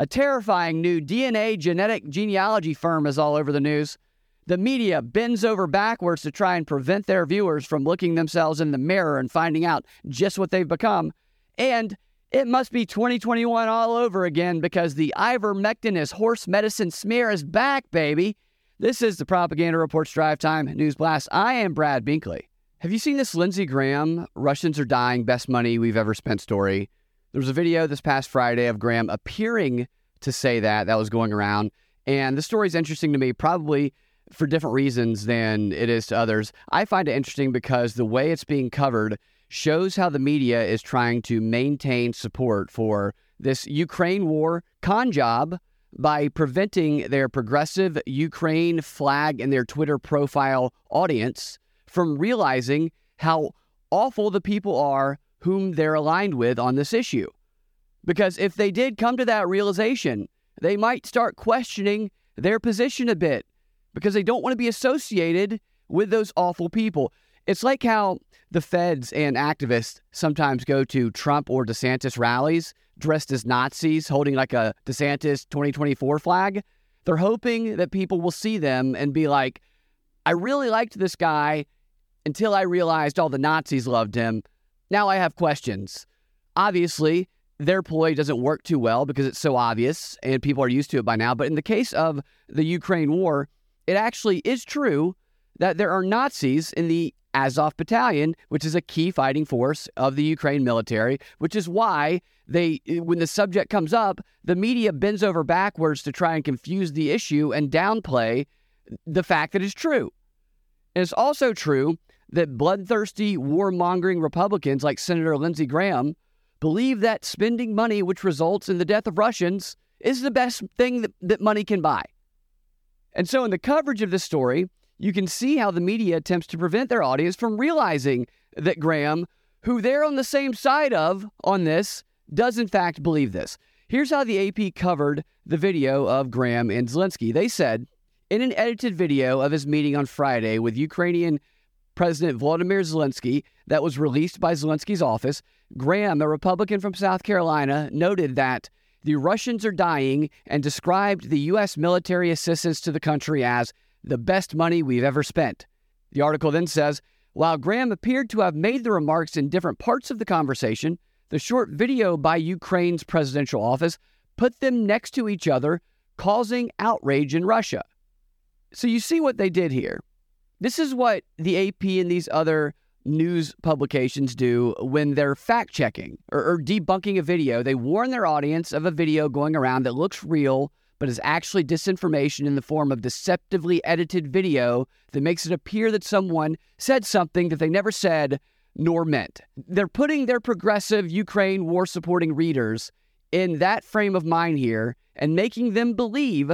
A terrifying new DNA genetic genealogy firm is all over the news. The media bends over backwards to try and prevent their viewers from looking themselves in the mirror and finding out just what they've become. And it must be 2021 all over again because the ivermectin is horse medicine smear is back, baby. This is the Propaganda Reports Drive Time News Blast. I am Brad Binkley. Have you seen this Lindsey Graham, Russians are dying, best money we've ever spent story? There was a video this past Friday of Graham appearing to say that, that was going around. And the story is interesting to me, probably for different reasons than it is to others. I find it interesting because the way it's being covered shows how the media is trying to maintain support for this Ukraine war con job by preventing their progressive Ukraine flag in their Twitter profile audience from realizing how awful the people are whom they're aligned with on this issue. Because if they did come to that realization, they might start questioning their position a bit because they don't want to be associated with those awful people. It's like how the feds and activists sometimes go to Trump or DeSantis rallies dressed as Nazis holding like a DeSantis 2024 flag. They're hoping that people will see them and be like, I really liked this guy until I realized all the Nazis loved him. Now I have questions. Obviously, their ploy doesn't work too well because it's so obvious and people are used to it by now. But in the case of the Ukraine war, it actually is true that there are Nazis in the Azov Battalion, which is a key fighting force of the Ukraine military, which is why they, when the subject comes up, the media bends over backwards to try and confuse the issue and downplay the fact that it's true. And it's also true that bloodthirsty, warmongering Republicans like Senator Lindsey Graham believe that spending money which results in the death of Russians is the best thing that, that money can buy. And so, in the coverage of this story, you can see how the media attempts to prevent their audience from realizing that Graham, who they're on the same side of on this, does in fact believe this. Here's how the AP covered the video of Graham and Zelensky. They said, in an edited video of his meeting on Friday with Ukrainian President Vladimir Zelensky that was released by Zelensky's office, Graham, a Republican from South Carolina, noted that the Russians are dying and described the U.S. military assistance to the country as the best money we've ever spent. The article then says while Graham appeared to have made the remarks in different parts of the conversation, the short video by Ukraine's presidential office put them next to each other, causing outrage in Russia. So you see what they did here. This is what the AP and these other news publications do when they're fact checking or, or, debunking a video. They warn their audience of a video going around that looks real, but is actually disinformation in the form of deceptively edited video that makes it appear that someone said something that they never said nor meant. They're putting their progressive Ukraine war supporting readers in that frame of mind here and making them believe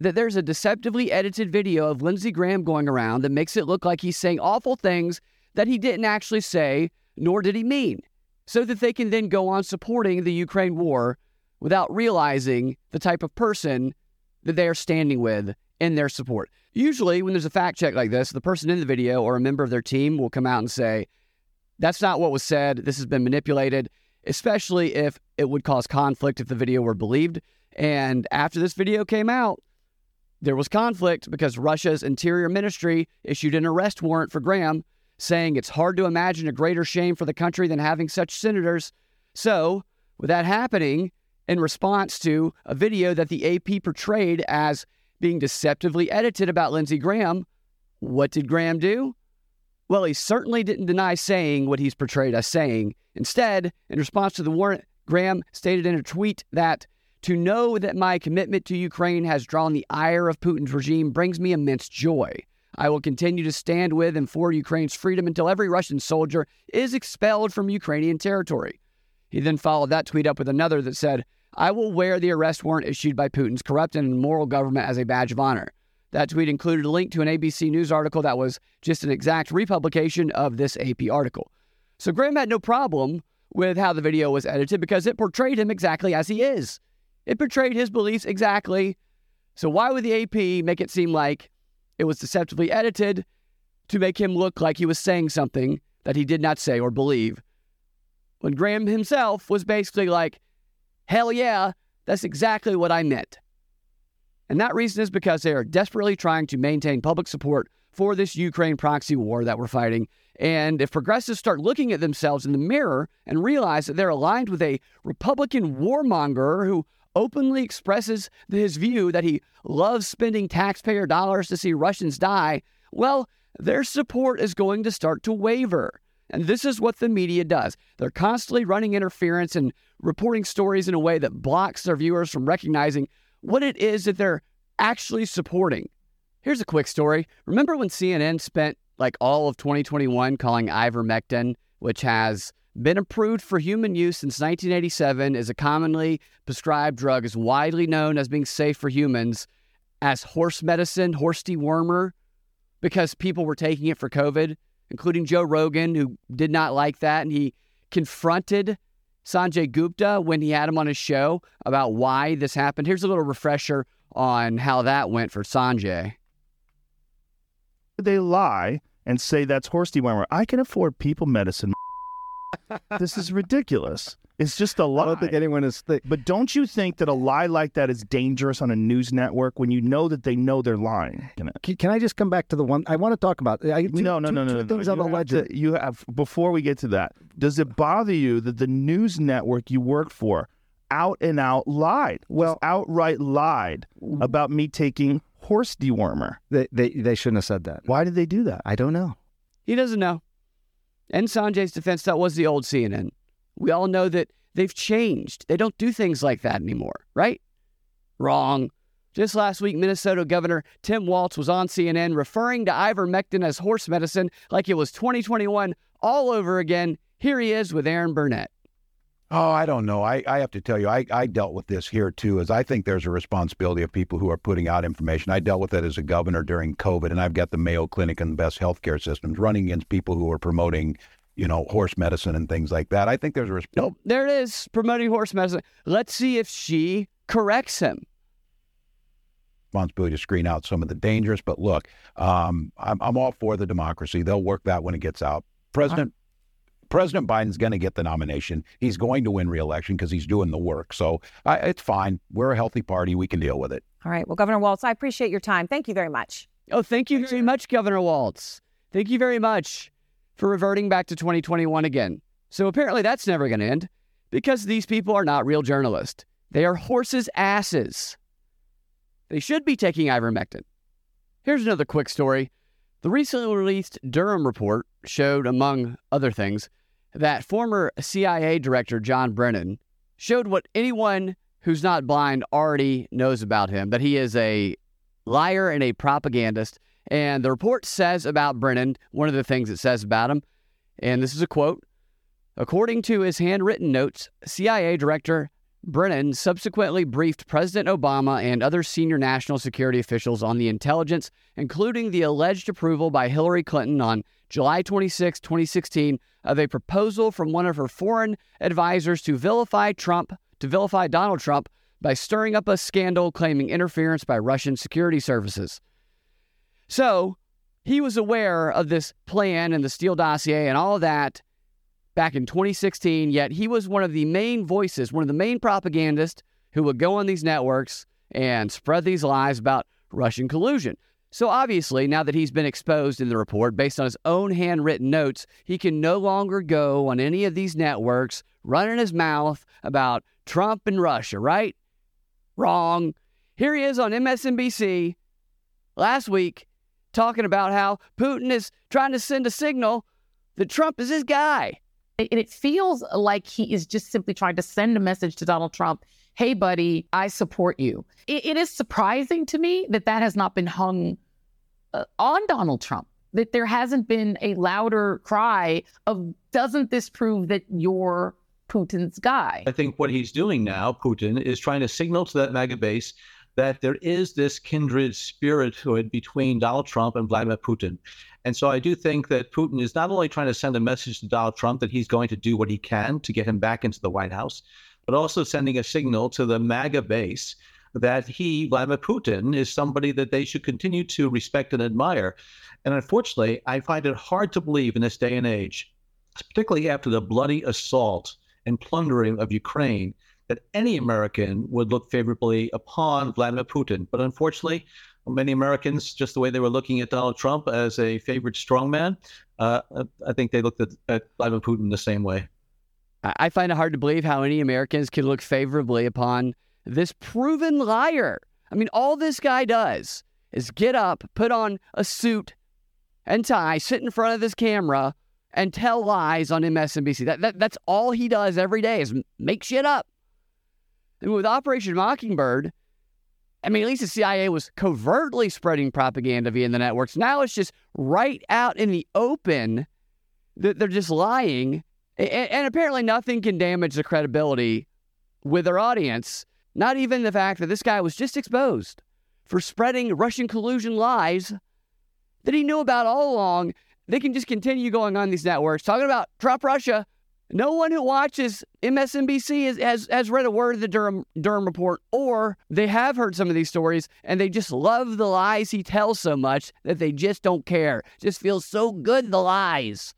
that there's a deceptively edited video of Lindsey Graham going around that makes it look like he's saying awful things that he didn't actually say, nor did he mean, so that they can then go on supporting the Ukraine war without realizing the type of person that they are standing with in their support. Usually, when there's a fact check like this, the person in the video or a member of their team will come out and say, That's not what was said. This has been manipulated, especially if it would cause conflict if the video were believed. And after this video came out, there was conflict because Russia's interior ministry issued an arrest warrant for Graham saying it's hard to imagine a greater shame for the country than having such senators. So, with that happening, in response to a video that the AP portrayed as being deceptively edited about Lindsey Graham, what did Graham do? Well, he certainly didn't deny saying what he's portrayed as saying. Instead, in response to the warrant, Graham stated in a tweet that to know that my commitment to Ukraine has drawn the ire of Putin's regime brings me immense joy. I will continue to stand with and for Ukraine's freedom until every Russian soldier is expelled from Ukrainian territory. He then followed that tweet up with another that said, I will wear the arrest warrant issued by Putin's corrupt and immoral government as a badge of honor. That tweet included a link to an ABC News article that was just an exact republication of this AP article. So Graham had no problem with how the video was edited because it portrayed him exactly as he is. It portrayed his beliefs exactly. So why would the AP make it seem like it was deceptively edited to make him look like he was saying something that he did not say or believe. When Graham himself was basically like, hell yeah, That's exactly what I meant. And that reason is because they are desperately trying to maintain public support for this Ukraine proxy war that we're fighting. And if progressives start looking at themselves in the mirror and realize that they're aligned with a Republican warmonger who openly expresses his view that he loves spending taxpayer dollars to see Russians die, well, their support is going to start to waver. And this is what the media does. They're constantly running interference and reporting stories in a way that blocks their viewers from recognizing what it is that they're actually supporting. Here's a quick story. Remember when CNN spent like all of 2021 calling ivermectin, which has been approved for human use since 1987, is a commonly prescribed drug, is widely known as being safe for humans, as horse medicine, horse dewormer, because people were taking it for COVID, including Joe Rogan, who did not like that. And he confronted Sanjay Gupta when he had him on his show about why this happened. Here's a little refresher on how that went for Sanjay. They lie and say that's horse dewormer. I can afford people medicine. This is ridiculous. It's just a lie. I don't think anyone is. Th- but don't you think that a lie like that is dangerous on a news network when you know that they know they're lying? Can, can I just come back to the one I want to talk about? I, two, no, no, no, no, two no. Things no. on the legend. To, you have before we get to that. Does it bother you that the news network you work for out and out lied? Well, just outright lied about me taking horse dewormer. They, they they shouldn't have said that. Why did they do that? I don't know. He doesn't know. In Sanjay's defense, that was the old CNN. We all know that they've changed. They don't do things like that anymore, right? Wrong. Just last week, Minnesota Governor Tim Walz was on CNN referring to ivermectin as horse medicine like it was 2021 all over again. Here he is with Erin Burnett. Oh, I don't know. I, I have to tell you, I, I dealt with this here too, as I think there's a responsibility of people who are putting out information. I dealt with it as a governor during COVID, and I've got the Mayo Clinic and the best healthcare systems running against people who are promoting, you know, horse medicine and things like that. I think there's a responsibility. Nope, there it is, promoting horse medicine. Let's see if she corrects him. Responsibility to screen out some of the dangers. But look, um, I'm, I'm all for the democracy. They'll work that when it gets out. President President Biden's going to get the nomination. He's going to win re-election because he's doing the work. So uh, it's fine. We're a healthy party. We can deal with it. All right. Well, Governor Walz, I appreciate your time. Thank you very much. Oh, thank you very much, Governor Walz. Thank you very much for reverting back to 2021 again. So apparently that's never going to end because these people are not real journalists. They are horses' asses. They should be taking ivermectin. Here's another quick story. The recently released Durham report showed, among other things, that former CIA Director John Brennan showed what anyone who's not blind already knows about him that he is a liar and a propagandist. And the report says about Brennan, one of the things it says about him, and this is a quote According to his handwritten notes, CIA Director Brennan subsequently briefed President Obama and other senior national security officials on the intelligence, including the alleged approval by Hillary Clinton on July 26, 2016, of a proposal from one of her foreign advisors to vilify Trump, to vilify Donald Trump by stirring up a scandal claiming interference by Russian security services. So, he was aware of this plan and the Steele dossier and all that back in 2016, yet he was one of the main voices, one of the main propagandists who would go on these networks and spread these lies about Russian collusion. So obviously, now that he's been exposed in the report based on his own handwritten notes, he can no longer go on any of these networks running his mouth about Trump and Russia, right? Wrong. Here he is on MSNBC last week talking about how Putin is trying to send a signal that Trump is his guy. And it feels like he is just simply trying to send a message to Donald Trump hey, buddy, I support you. it, it is surprising to me that that has not been hung uh, on Donald Trump, that there hasn't been a louder cry of, doesn't this prove that you're Putin's guy? I think what he's doing now, Putin, is trying to signal to that MAGA base that there is this kindred spirithood between Donald Trump and Vladimir Putin. And so I do think that Putin is not only trying to send a message to Donald Trump that he's going to do what he can to get him back into the White House, but also sending a signal to the MAGA base that he, Vladimir Putin, is somebody that they should continue to respect and admire. And unfortunately, I find it hard to believe in this day and age, particularly after the bloody assault and plundering of Ukraine, that any American would look favorably upon Vladimir Putin. But unfortunately, many Americans, just the way they were looking at Donald Trump as a favorite strongman, uh, I think they looked at, at Vladimir Putin the same way. I find it hard to believe how any Americans can look favorably upon this proven liar. I mean, all this guy does is get up, put on a suit and tie, sit in front of this camera, and tell lies on MSNBC. That, that that's all he does every day is make shit up. With Operation Mockingbird, I mean, at least the CIA was covertly spreading propaganda via the networks. Now it's just right out in the open that they're just lying. And, and apparently, nothing can damage the credibility with their audience. Not even the fact that this guy was just exposed for spreading Russian collusion lies that he knew about all along. They can just continue going on these networks talking about Trump Russia. No one who watches MSNBC has, has, has read a word of the Durham, Durham report, or they have heard some of these stories and they just love the lies he tells so much that they just don't care. Just feels so good, the lies.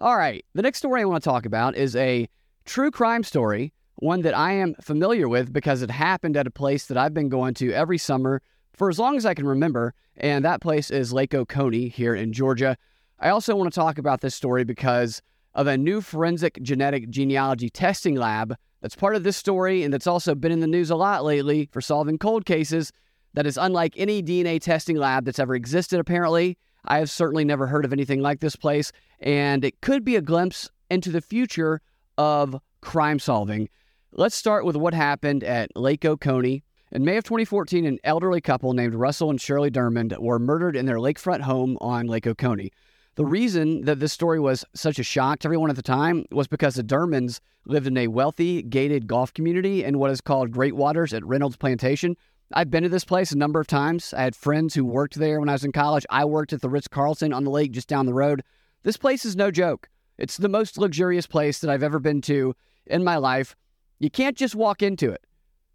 All right, the next story I want to talk about is a true crime story, one that I am familiar with because it happened at a place that I've been going to every summer for as long as I can remember, and that place is Lake Oconee here in Georgia. I also want to talk about this story because of a new forensic genetic genealogy testing lab that's part of this story and that's also been in the news a lot lately for solving cold cases that is unlike any DNA testing lab that's ever existed, apparently. I have certainly never heard of anything like this place, and it could be a glimpse into the future of crime solving. Let's start with what happened at Lake Oconee. In May of 2014, an elderly couple named Russell and Shirley Dermond were murdered in their lakefront home on Lake Oconee. The reason that this story was such a shock to everyone at the time was because the Dermonds lived in a wealthy, gated golf community in what is called Great Waters at Reynolds Plantation. I've been to this place a number of times. I had friends who worked there when I was in college. I worked at the Ritz Carlton on the lake just down the road. This place is no joke. It's the most luxurious place that I've ever been to in my life. You can't just walk into it.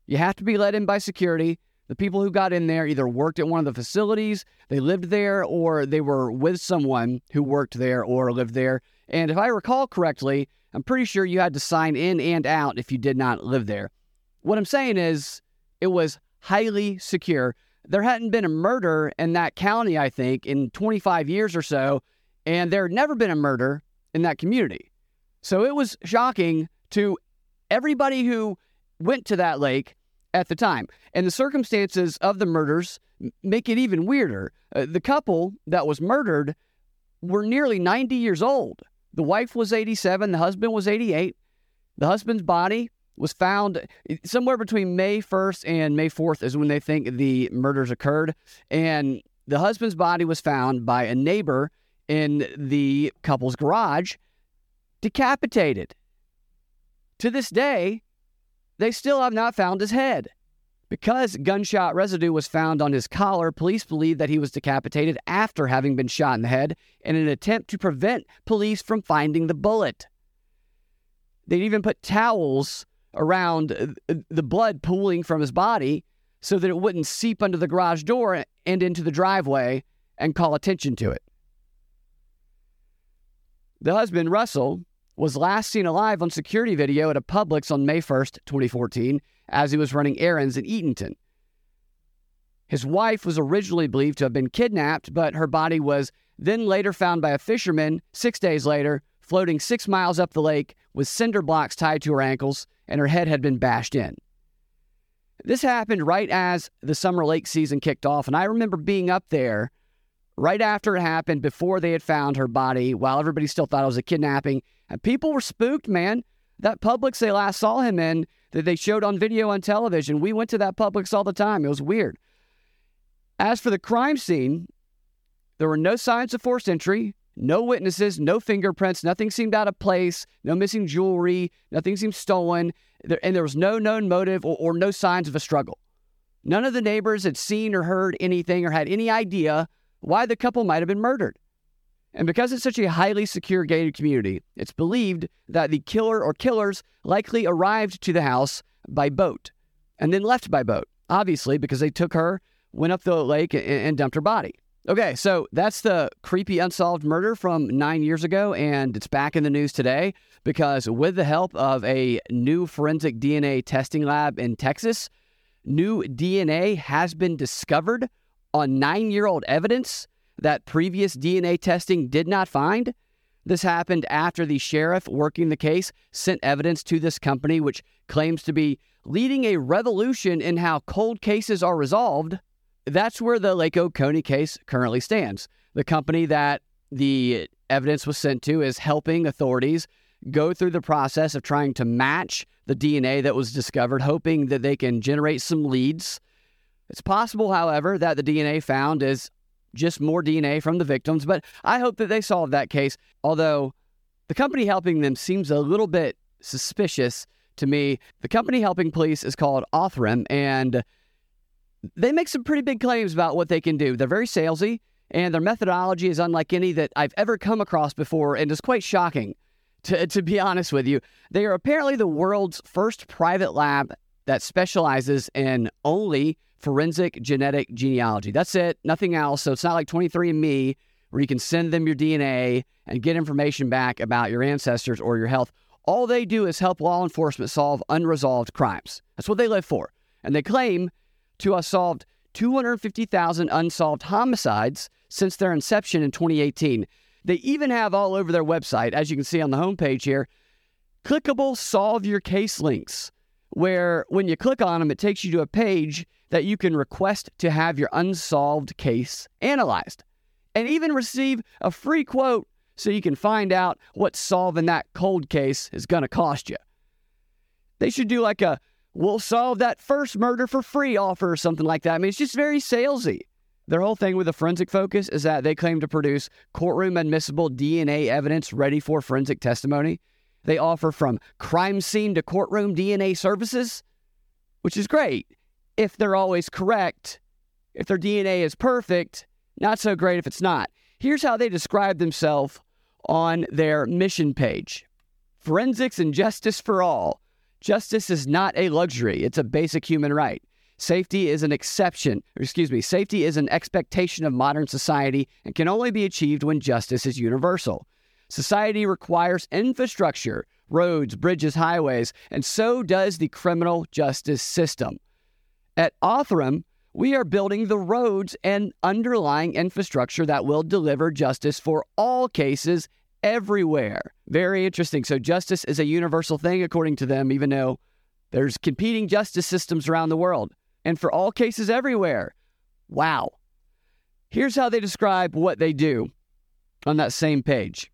You have to be let in by security. The people who got in there either worked at one of the facilities, they lived there, or they were with someone who worked there or lived there. And if I recall correctly, I'm pretty sure you had to sign in and out if you did not live there. What I'm saying is, it was highly secure. There hadn't been a murder in that county, I think, in 25 years or so, and there had never been a murder in that community. So it was shocking to everybody who went to that lake at the time. And the circumstances of the murders make it even weirder. Uh, the couple that was murdered were nearly 90 years old. The wife was 87, the husband was 88. The husband's body was found somewhere between May 1st and May 4th, is when they think the murders occurred. And the husband's body was found by a neighbor in the couple's garage, decapitated. To this day, they still have not found his head. Because gunshot residue was found on his collar, police believe that he was decapitated after having been shot in the head in an attempt to prevent police from finding the bullet. They'd even put towels around uh, uh, the blood pooling from his body so that it wouldn't seep under the garage door and into the driveway and call attention to it. The husband, Russell, was last seen alive on security video at a Publix on May 1st, 2014, as he was running errands in Eatonton. His wife was originally believed to have been kidnapped, but her body was then later found by a fisherman six days later, floating six miles up the lake with cinder blocks tied to her ankles, and her head had been bashed in. This happened right as the summer lake season kicked off, and I remember being up there right after it happened, before they had found her body, while everybody still thought it was a kidnapping. And people were spooked, man. That Publix they last saw him in, that they showed on video on television, we went to that Publix all the time. It was weird. As for the crime scene, there were no signs of forced entry, no witnesses, no fingerprints, nothing seemed out of place, no missing jewelry, nothing seemed stolen, and there was no known motive or, or no signs of a struggle. None of the neighbors had seen or heard anything or had any idea why the couple might have been murdered. And because it's such a highly secure gated community, it's believed that the killer or killers likely arrived to the house by boat and then left by boat, obviously, because they took her, went up the lake, and, and dumped her body. Okay, so that's the creepy unsolved murder from nine years ago, and it's back in the news today because, with the help of a new forensic DNA testing lab in Texas, new DNA has been discovered on nine year old evidence that previous DNA testing did not find. This happened after the sheriff working the case sent evidence to this company, which claims to be leading a revolution in how cold cases are resolved. That's where the Lake Oconee case currently stands. The company that the evidence was sent to is helping authorities go through the process of trying to match the DNA that was discovered, hoping that they can generate some leads. It's possible, however, that the DNA found is just more DNA from the victims, but I hope that they solve that case. Although the company helping them seems a little bit suspicious to me. The company helping police is called Othram, and they make some pretty big claims about what they can do. They're very salesy, and their methodology is unlike any that I've ever come across before and is quite shocking, to, to be honest with you. They are apparently the world's first private lab that specializes in only forensic genetic genealogy. That's it, nothing else. So it's not like 23andMe where you can send them your DNA and get information back about your ancestors or your health. All they do is help law enforcement solve unresolved crimes. That's what they live for. And they claim to have solved 250,000 unsolved homicides since their inception in 2018. They even have all over their website, as you can see on the homepage here, clickable solve your case links, where when you click on them, it takes you to a page that you can request to have your unsolved case analyzed and even receive a free quote so you can find out what solving that cold case is going to cost you. They should do like a we'll solve that first murder for free offer or something like that. I mean, it's just very salesy. Their whole thing with the forensic focus is that they claim to produce courtroom admissible DNA evidence ready for forensic testimony. They offer from crime scene to courtroom DNA services, which is great if they're always correct. If their DNA is perfect, not so great if it's not. Here's how they describe themselves on their mission page Forensics and Justice for All. Justice is not a luxury, it's a basic human right. Safety is an exception, excuse me, safety is an expectation of modern society and can only be achieved when justice is universal. Society requires infrastructure, roads, bridges, highways, and so does the criminal justice system. At Othram, we are building the roads and underlying infrastructure that will deliver justice for all cases everywhere. Very interesting. So, justice is a universal thing, according to them, even though there's competing justice systems around the world and for all cases everywhere. Wow. Here's how they describe what they do on that same page.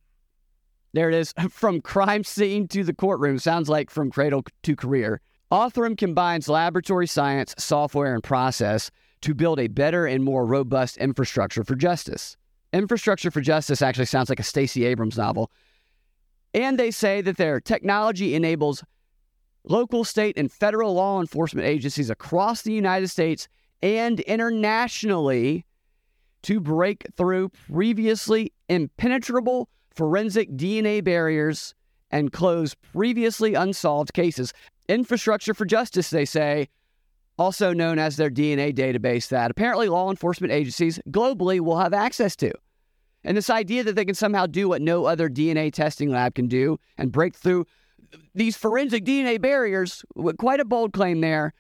There it is from crime scene to the courtroom. Sounds like from cradle to career. Othram combines laboratory science, software, and process to build a better and more robust infrastructure for justice. Infrastructure for Justice actually sounds like a Stacey Abrams novel. And they say that their technology enables local, state, and federal law enforcement agencies across the United States and internationally to break through previously impenetrable forensic DNA barriers and close previously unsolved cases. Infrastructure for Justice, they say, also known as their DNA database, that apparently law enforcement agencies globally will have access to. And this idea that they can somehow do what no other DNA testing lab can do and break through these forensic DNA barriers, quite a bold claim there.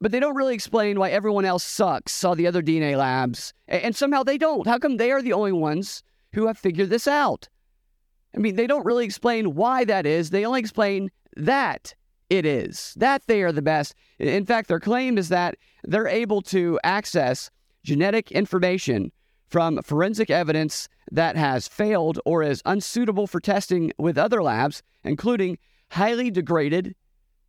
But they don't really explain why everyone else sucks, all the other DNA labs, and somehow they don't. How come they are the only ones who have figured this out? I mean, they don't really explain why that is. They only explain that it is, that they are the best. In fact, their claim is that they're able to access genetic information from forensic evidence that has failed or is unsuitable for testing with other labs, including highly degraded,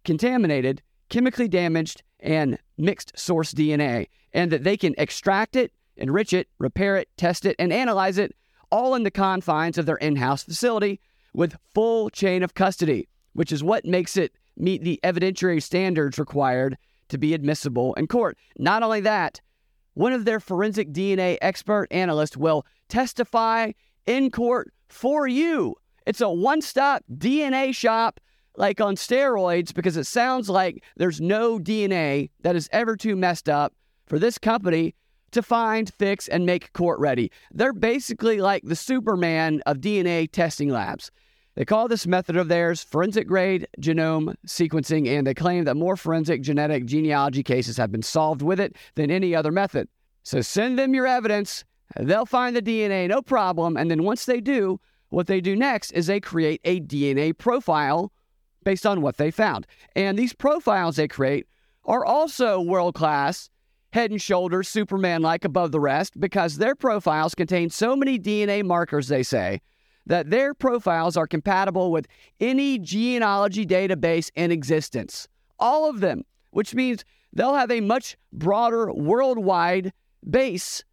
contaminated, chemically damaged, and mixed source DNA, and that they can extract it, enrich it, repair it, test it, and analyze it all in the confines of their in house facility with full chain of custody, which is what makes it meet the evidentiary standards required to be admissible in court. Not only that, one of their forensic DNA expert analysts will testify in court for you. It's a one stop DNA shop, like on steroids, because it sounds like there's no DNA that is ever too messed up for this company to find, fix, and make court ready. They're basically like the Superman of DNA testing labs. They call this method of theirs forensic grade genome sequencing, and they claim that more forensic genetic genealogy cases have been solved with it than any other method. So send them your evidence. They'll find the DNA, no problem. And then once they do, what they do next is they create a DNA profile based on what they found. And these profiles they create are also world class, head and shoulders, Superman like above the rest, because their profiles contain so many DNA markers, they say, that their profiles are compatible with any genealogy database in existence. All of them, which means they'll have a much broader worldwide base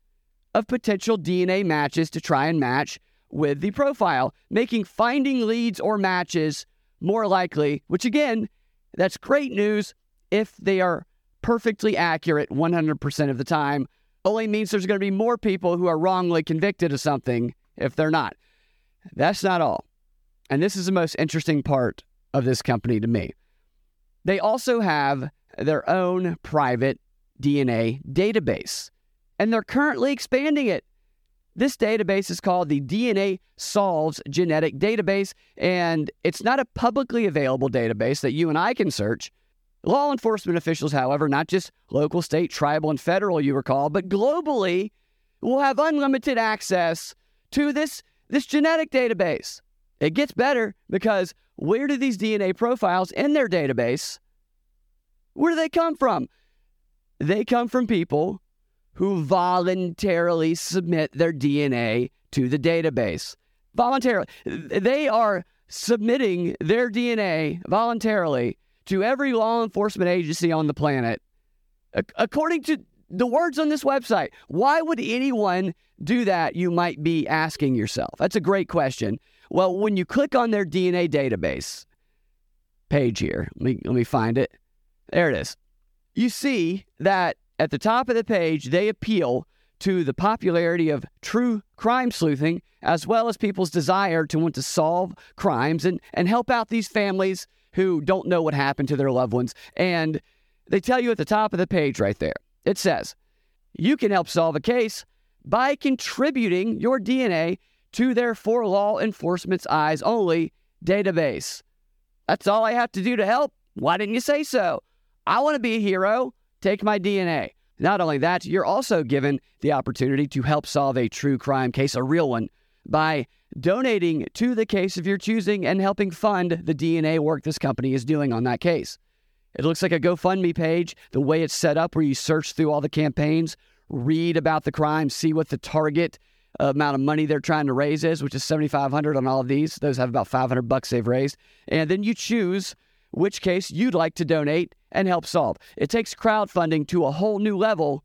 of potential DNA matches to try and match with the profile, making finding leads or matches more likely, which again, that's great news if they are perfectly accurate 100% of the time. Only means there's going to be more people who are wrongly convicted of something if they're not. That's not all. And this is the most interesting part of this company to me. They also have their own private DNA database, and they're currently expanding it. This database is called the DNA Solves Genetic Database, and it's not a publicly available database that you and I can search. Law enforcement officials, however, not just local, state, tribal, and federal, you recall, but globally, will have unlimited access to this this genetic database. It gets better because where do these DNA profiles in their database? Where do they come from? They come from people who voluntarily submit their DNA to the database. Voluntarily. They are submitting their DNA voluntarily to every law enforcement agency on the planet. According to the words on this website, why would anyone do that, you might be asking yourself? That's a great question. Well, when you click on their DNA database page here, let me, let me find it. There it is. You see that at the top of the page, they appeal to the popularity of true crime sleuthing, as well as people's desire to want to solve crimes and, and help out these families who don't know what happened to their loved ones. And they tell you at the top of the page right there, it says, you can help solve a case by contributing your DNA to their For Law Enforcement's Eyes Only database. That's all I have to do to help. Why didn't you say so? I want to be a hero. Take my DNA. Not only that, you're also given the opportunity to help solve a true crime case, a real one, by donating to the case of your choosing and helping fund the DNA work this company is doing on that case. It looks like a GoFundMe page, the way it's set up, where you search through all the campaigns, read about the crime, see what the target amount of money they're trying to raise is, which is 7500 on all of these. Those have about 500 bucks they've raised. And then you choose which case you'd like to donate and help solve. It takes crowdfunding to a whole new level.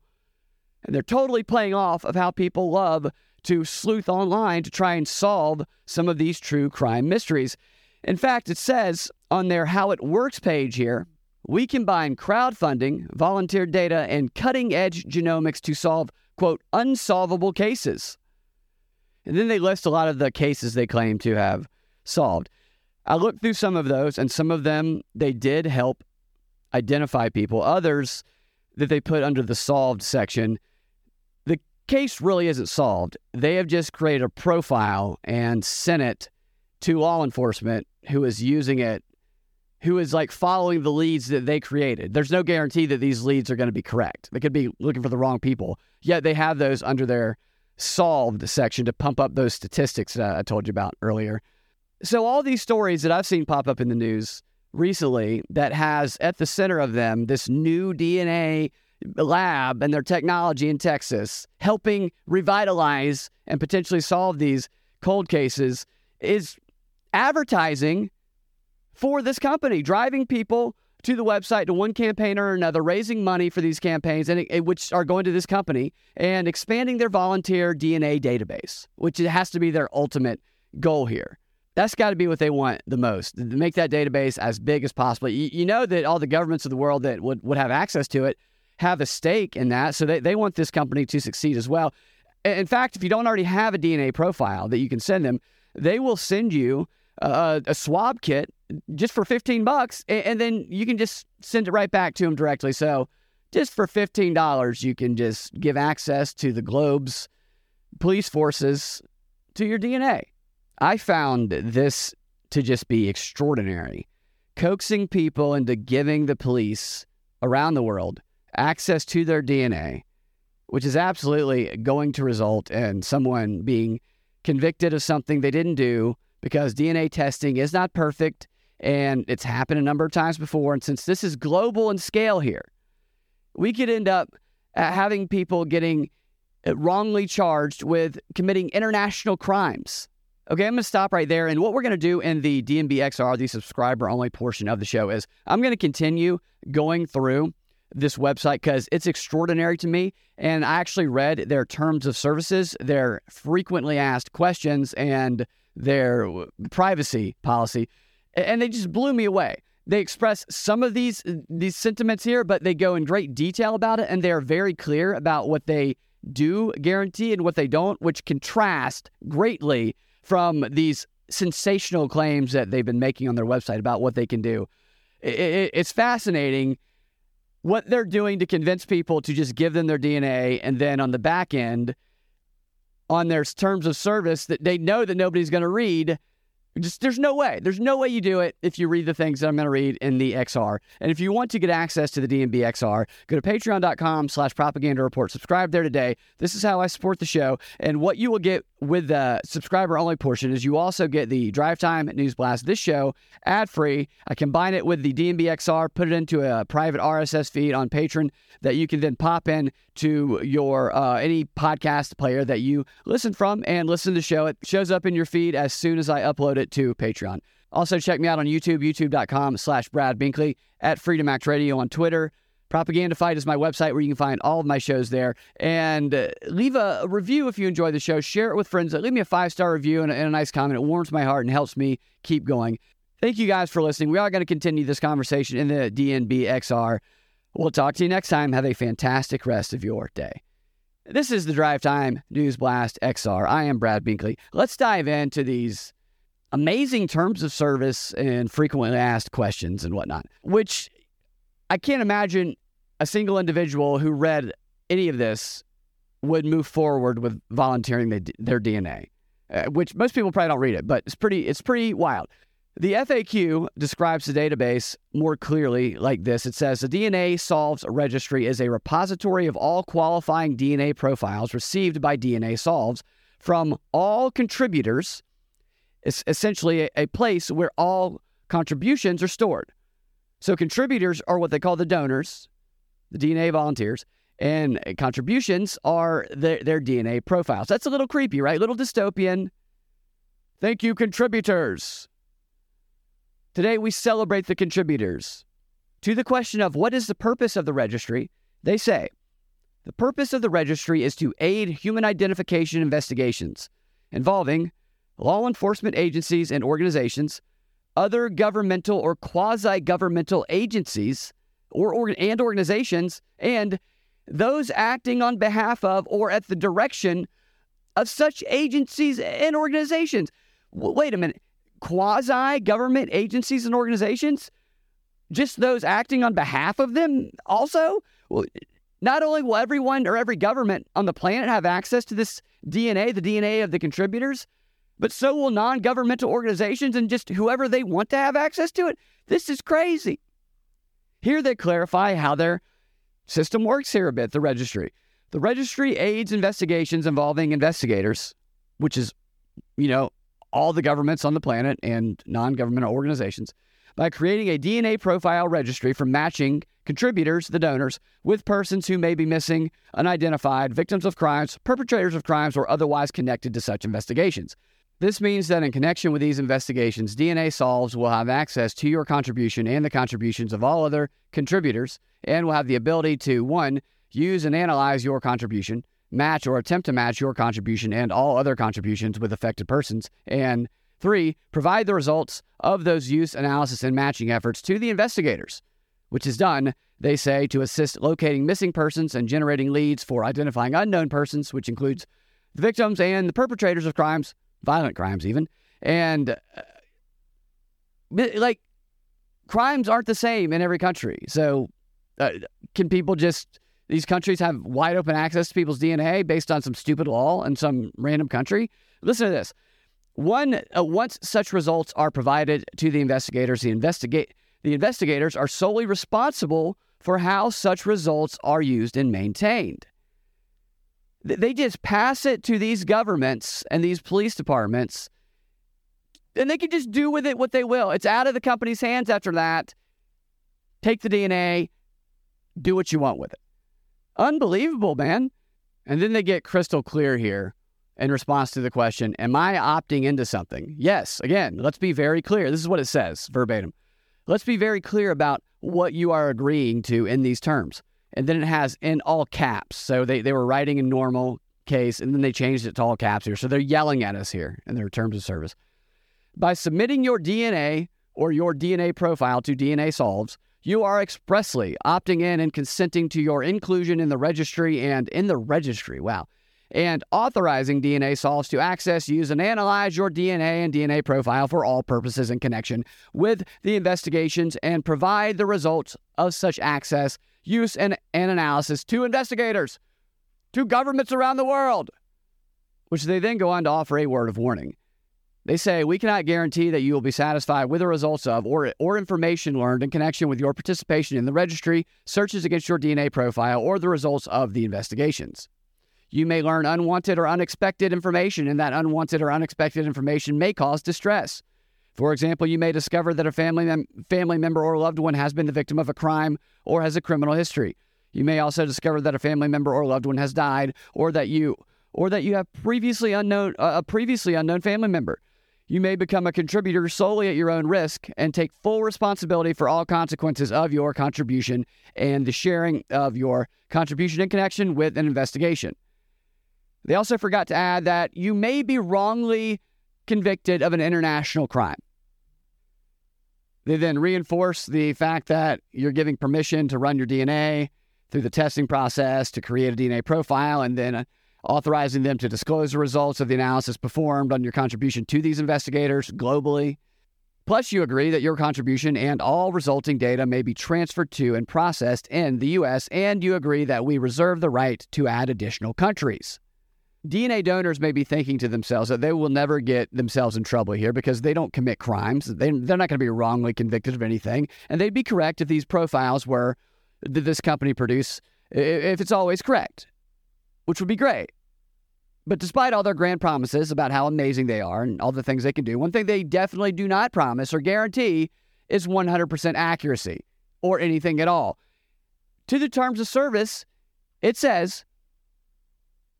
And they're totally playing off of how people love to sleuth online to try and solve some of these true crime mysteries. In fact, it says on their How It Works page here we combine crowdfunding, volunteer data, and cutting edge genomics to solve, quote, unsolvable cases. And then they list a lot of the cases they claim to have solved. I looked through some of those, and some of them they did help identify people. Others that they put under the solved section, the case really isn't solved. They have just created a profile and sent it to law enforcement who is using it who is like following the leads that they created. There's no guarantee that these leads are going to be correct. They could be looking for the wrong people. Yet they have those under their solved section to pump up those statistics that I told you about earlier. So all these stories that I've seen pop up in the news recently that has at the center of them this new DNA lab and their technology in Texas helping revitalize and potentially solve these cold cases is advertising for this company, driving people to the website to one campaign or another, raising money for these campaigns, and which are going to this company and expanding their volunteer DNA database, which has to be their ultimate goal here. That's got to be what they want the most make that database as big as possible. You, you, know that all the governments of the world that would, would have access to it have a stake in that. So they, they want this company to succeed as well. In fact, if you don't already have a DNA profile that you can send them, they will send you a, swab kit just for 15 bucks, and, and then you can just send it right back to them directly. So just for $15, you can just give access to the globe's police forces to your DNA. I found this to just be extraordinary. Coaxing people into giving the police around the world access to their DNA, which is absolutely going to result in someone being convicted of something they didn't do because DNA testing is not perfect and it's happened a number of times before. And since this is global in scale here, we could end up uh, having people getting uh, wrongly charged with committing international crimes. Okay, I'm going to stop right there. And what we're going to do in the DNB XR, the subscriber only portion of the show, is I'm going to continue going through this website because it's extraordinary to me. And I actually read their terms of services, their frequently asked questions, and their privacy policy, and they just blew me away. They express some of these these sentiments here, but they go in great detail about it, and they are very clear about what they do guarantee and what they don't, which contrast greatly from these sensational claims that they've been making on their website about what they can do. It, it, it's fascinating what they're doing to convince people to just give them their DNA, and then on the back end, on their terms of service that they know that nobody's going to read, just there's no way. There's no way you do it if you read the things that I'm going to read in the XR. And if you want to get access to the DNB XR, go to patreon.com slash propaganda report. Subscribe there today. This is how I support the show. And what you will get with the subscriber only portion is you also get the drive time news blast. This show ad free. I combine it with the DNB XR, put it into a private RSS feed on Patreon that you can then pop in to your uh, any podcast player that you listen from and listen to the show. It shows up in your feed as soon as I upload it to Patreon. Also, check me out on YouTube, youtube.com slash Brad Binkley, at Freedom Act Radio on Twitter. Propaganda Fight is my website where you can find all of my shows there. And uh, leave a, a, review if you enjoy the show. Share it with friends. Leave me a five star review and a, and a nice comment. It warms my heart and helps me keep going. Thank you guys for listening. We are going to continue this conversation in the DNBXR. We'll talk to you next time. Have a fantastic rest of your day. This is the Drive Time News Blast XR. I am Brad Binkley. Let's dive into these amazing terms of service and frequently asked questions and whatnot, which I can't imagine a single individual who read any of this would move forward with volunteering their DNA, uh, which most people probably don't read it, but it's pretty it's pretty wild. The FAQ describes the database more clearly like this. It says the DNA Solves registry is a repository of all qualifying DNA profiles received by DNA Solves from all contributors. It's essentially a, a place where all contributions are stored. So contributors are what they call the donors, the DNA volunteers, and contributions are their, their DNA profiles. That's a little creepy, right? A little dystopian. Thank you, contributors. Today, we celebrate the contributors. To the question of what is the purpose of the registry, they say the purpose of the registry is to aid human identification investigations involving law enforcement agencies and organizations, other governmental or quasi governmental agencies or, or, and organizations, and those acting on behalf of or at the direction of such agencies and organizations. W- wait a minute quasi government agencies and organizations, just those acting on behalf of them also? Well, not only will everyone or every government on the planet have access to this DNA, the DNA of the contributors, but so will non governmental organizations and just whoever they want to have access to it. This is crazy. Here they clarify how their system works here a bit the registry. The registry aids investigations involving investigators, which is, you know, all the governments on the planet and non governmental organizations by creating a DNA profile registry for matching contributors, the donors, with persons who may be missing, unidentified, victims of crimes, perpetrators of crimes, or otherwise connected to such investigations. This means that in connection with these investigations, DNA Solves will have access to your contribution and the contributions of all other contributors and will have the ability to, one, use and analyze your contribution, match or attempt to match your contribution and all other contributions with affected persons. And three, provide the results of those use, analysis, and matching efforts to the investigators, which is done, they say, to assist locating missing persons and generating leads for identifying unknown persons, which includes the victims and the perpetrators of crimes, violent crimes even. And uh, like, crimes aren't the same in every country. So Uh, can people just these countries have wide open access to people's DNA based on some stupid law in some random country? Listen to this. One, uh, once such results are provided to the investigators, the investigate the investigators are solely responsible for how such results are used and maintained. They just pass it to these governments and these police departments, and they can just do with it what they will. It's out of the company's hands after that. Take the DNA, do what you want with it. Unbelievable, man. And then they get crystal clear here in response to the question Am I opting into something? Yes. Again, let's be very clear. This is what it says verbatim. Let's be very clear about what you are agreeing to in these terms. And then it has in all caps. So they, they were writing in normal case and then they changed it to all caps here. So they're yelling at us here in their terms of service. By submitting your DNA or your DNA profile to DNA Solves, you are expressly opting in and consenting to your inclusion in the registry and in the registry. Wow. And authorizing DNA Solves to access, use, and analyze your DNA and DNA profile for all purposes in connection with the investigations and provide the results of such access, use, and, and analysis to investigators, to governments around the world, which they then go on to offer a word of warning. They say we cannot guarantee that you will be satisfied with the results of or, or information learned in connection with your participation in the registry, searches against your DNA profile, or the results of the investigations. You may learn unwanted or unexpected information, and that unwanted or unexpected information may cause distress. For example, you may discover that a family, mem- family member or loved one has been the victim of a crime or has a criminal history. You may also discover that a family member or loved one has died, or that you or that you have previously unknown uh, a previously unknown family member. You may become a contributor solely at your own risk and take full responsibility for all consequences of your contribution and the sharing of your contribution in connection with an investigation. They also forgot to add that you may be wrongly convicted of an international crime. They then reinforce the fact that you're giving permission to run your DNA through the testing process to create a DNA profile and then uh, authorizing them to disclose the results of the analysis performed on your contribution to these investigators globally. Plus, you agree that your contribution and all resulting data may be transferred to and processed in the U.S., and you agree that we reserve the right to add additional countries. DNA donors may be thinking to themselves that they will never get themselves in trouble here because they don't commit crimes. They, they're not going to be wrongly convicted of anything. And they'd be correct if these profiles were, that this company produce, if it's always correct, which would be great. But despite all their grand promises about how amazing they are and all the things they can do, one thing they definitely do not promise or guarantee is 100% accuracy or anything at all. To the terms of service, it says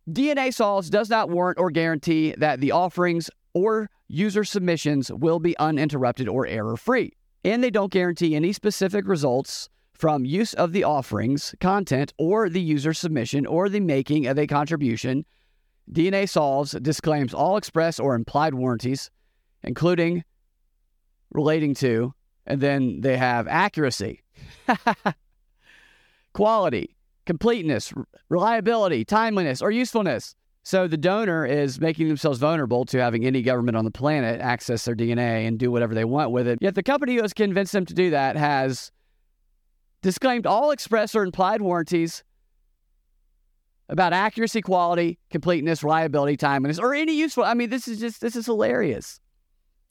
DNA Solves does not warrant or guarantee that the offerings or user submissions will be uninterrupted or error free. And they don't guarantee any specific results from use of the offerings, content, or the user submission or the making of a contribution DNA Solves disclaims all express or implied warranties, including relating to, and then they have accuracy, quality, completeness, reliability, timeliness, or usefulness. So the donor is making themselves vulnerable to having any government on the planet access their DNA and do whatever they want with it. Yet the company who has convinced them to do that has disclaimed all express or implied warranties about accuracy, quality, completeness, reliability, timeliness, or any useful. I mean, this is just this is hilarious.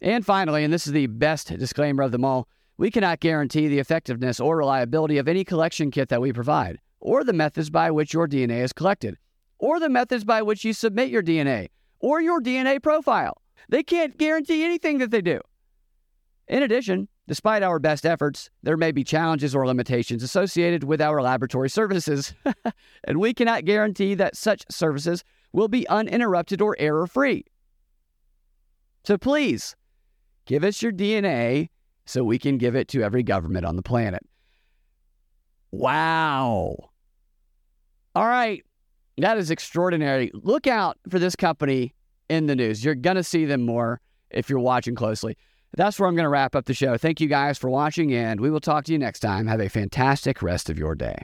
And finally, and this is the best disclaimer of them all, we cannot guarantee the effectiveness or reliability of any collection kit that we provide, or the methods by which your DNA is collected, or the methods by which you submit your DNA, or your DNA profile. They can't guarantee anything that they do. In addition, Despite our best efforts, there may be challenges or limitations associated with our laboratory services, and we cannot guarantee that such services will be uninterrupted or error free. So please, give us your DNA so we can give it to every government on the planet. Wow. All right. That is extraordinary. Look out for this company in the news. You're going to see them more if you're watching closely that's where I'm going to wrap up the show. Thank you guys for watching, and we will talk to you next time. Have a fantastic rest of your day.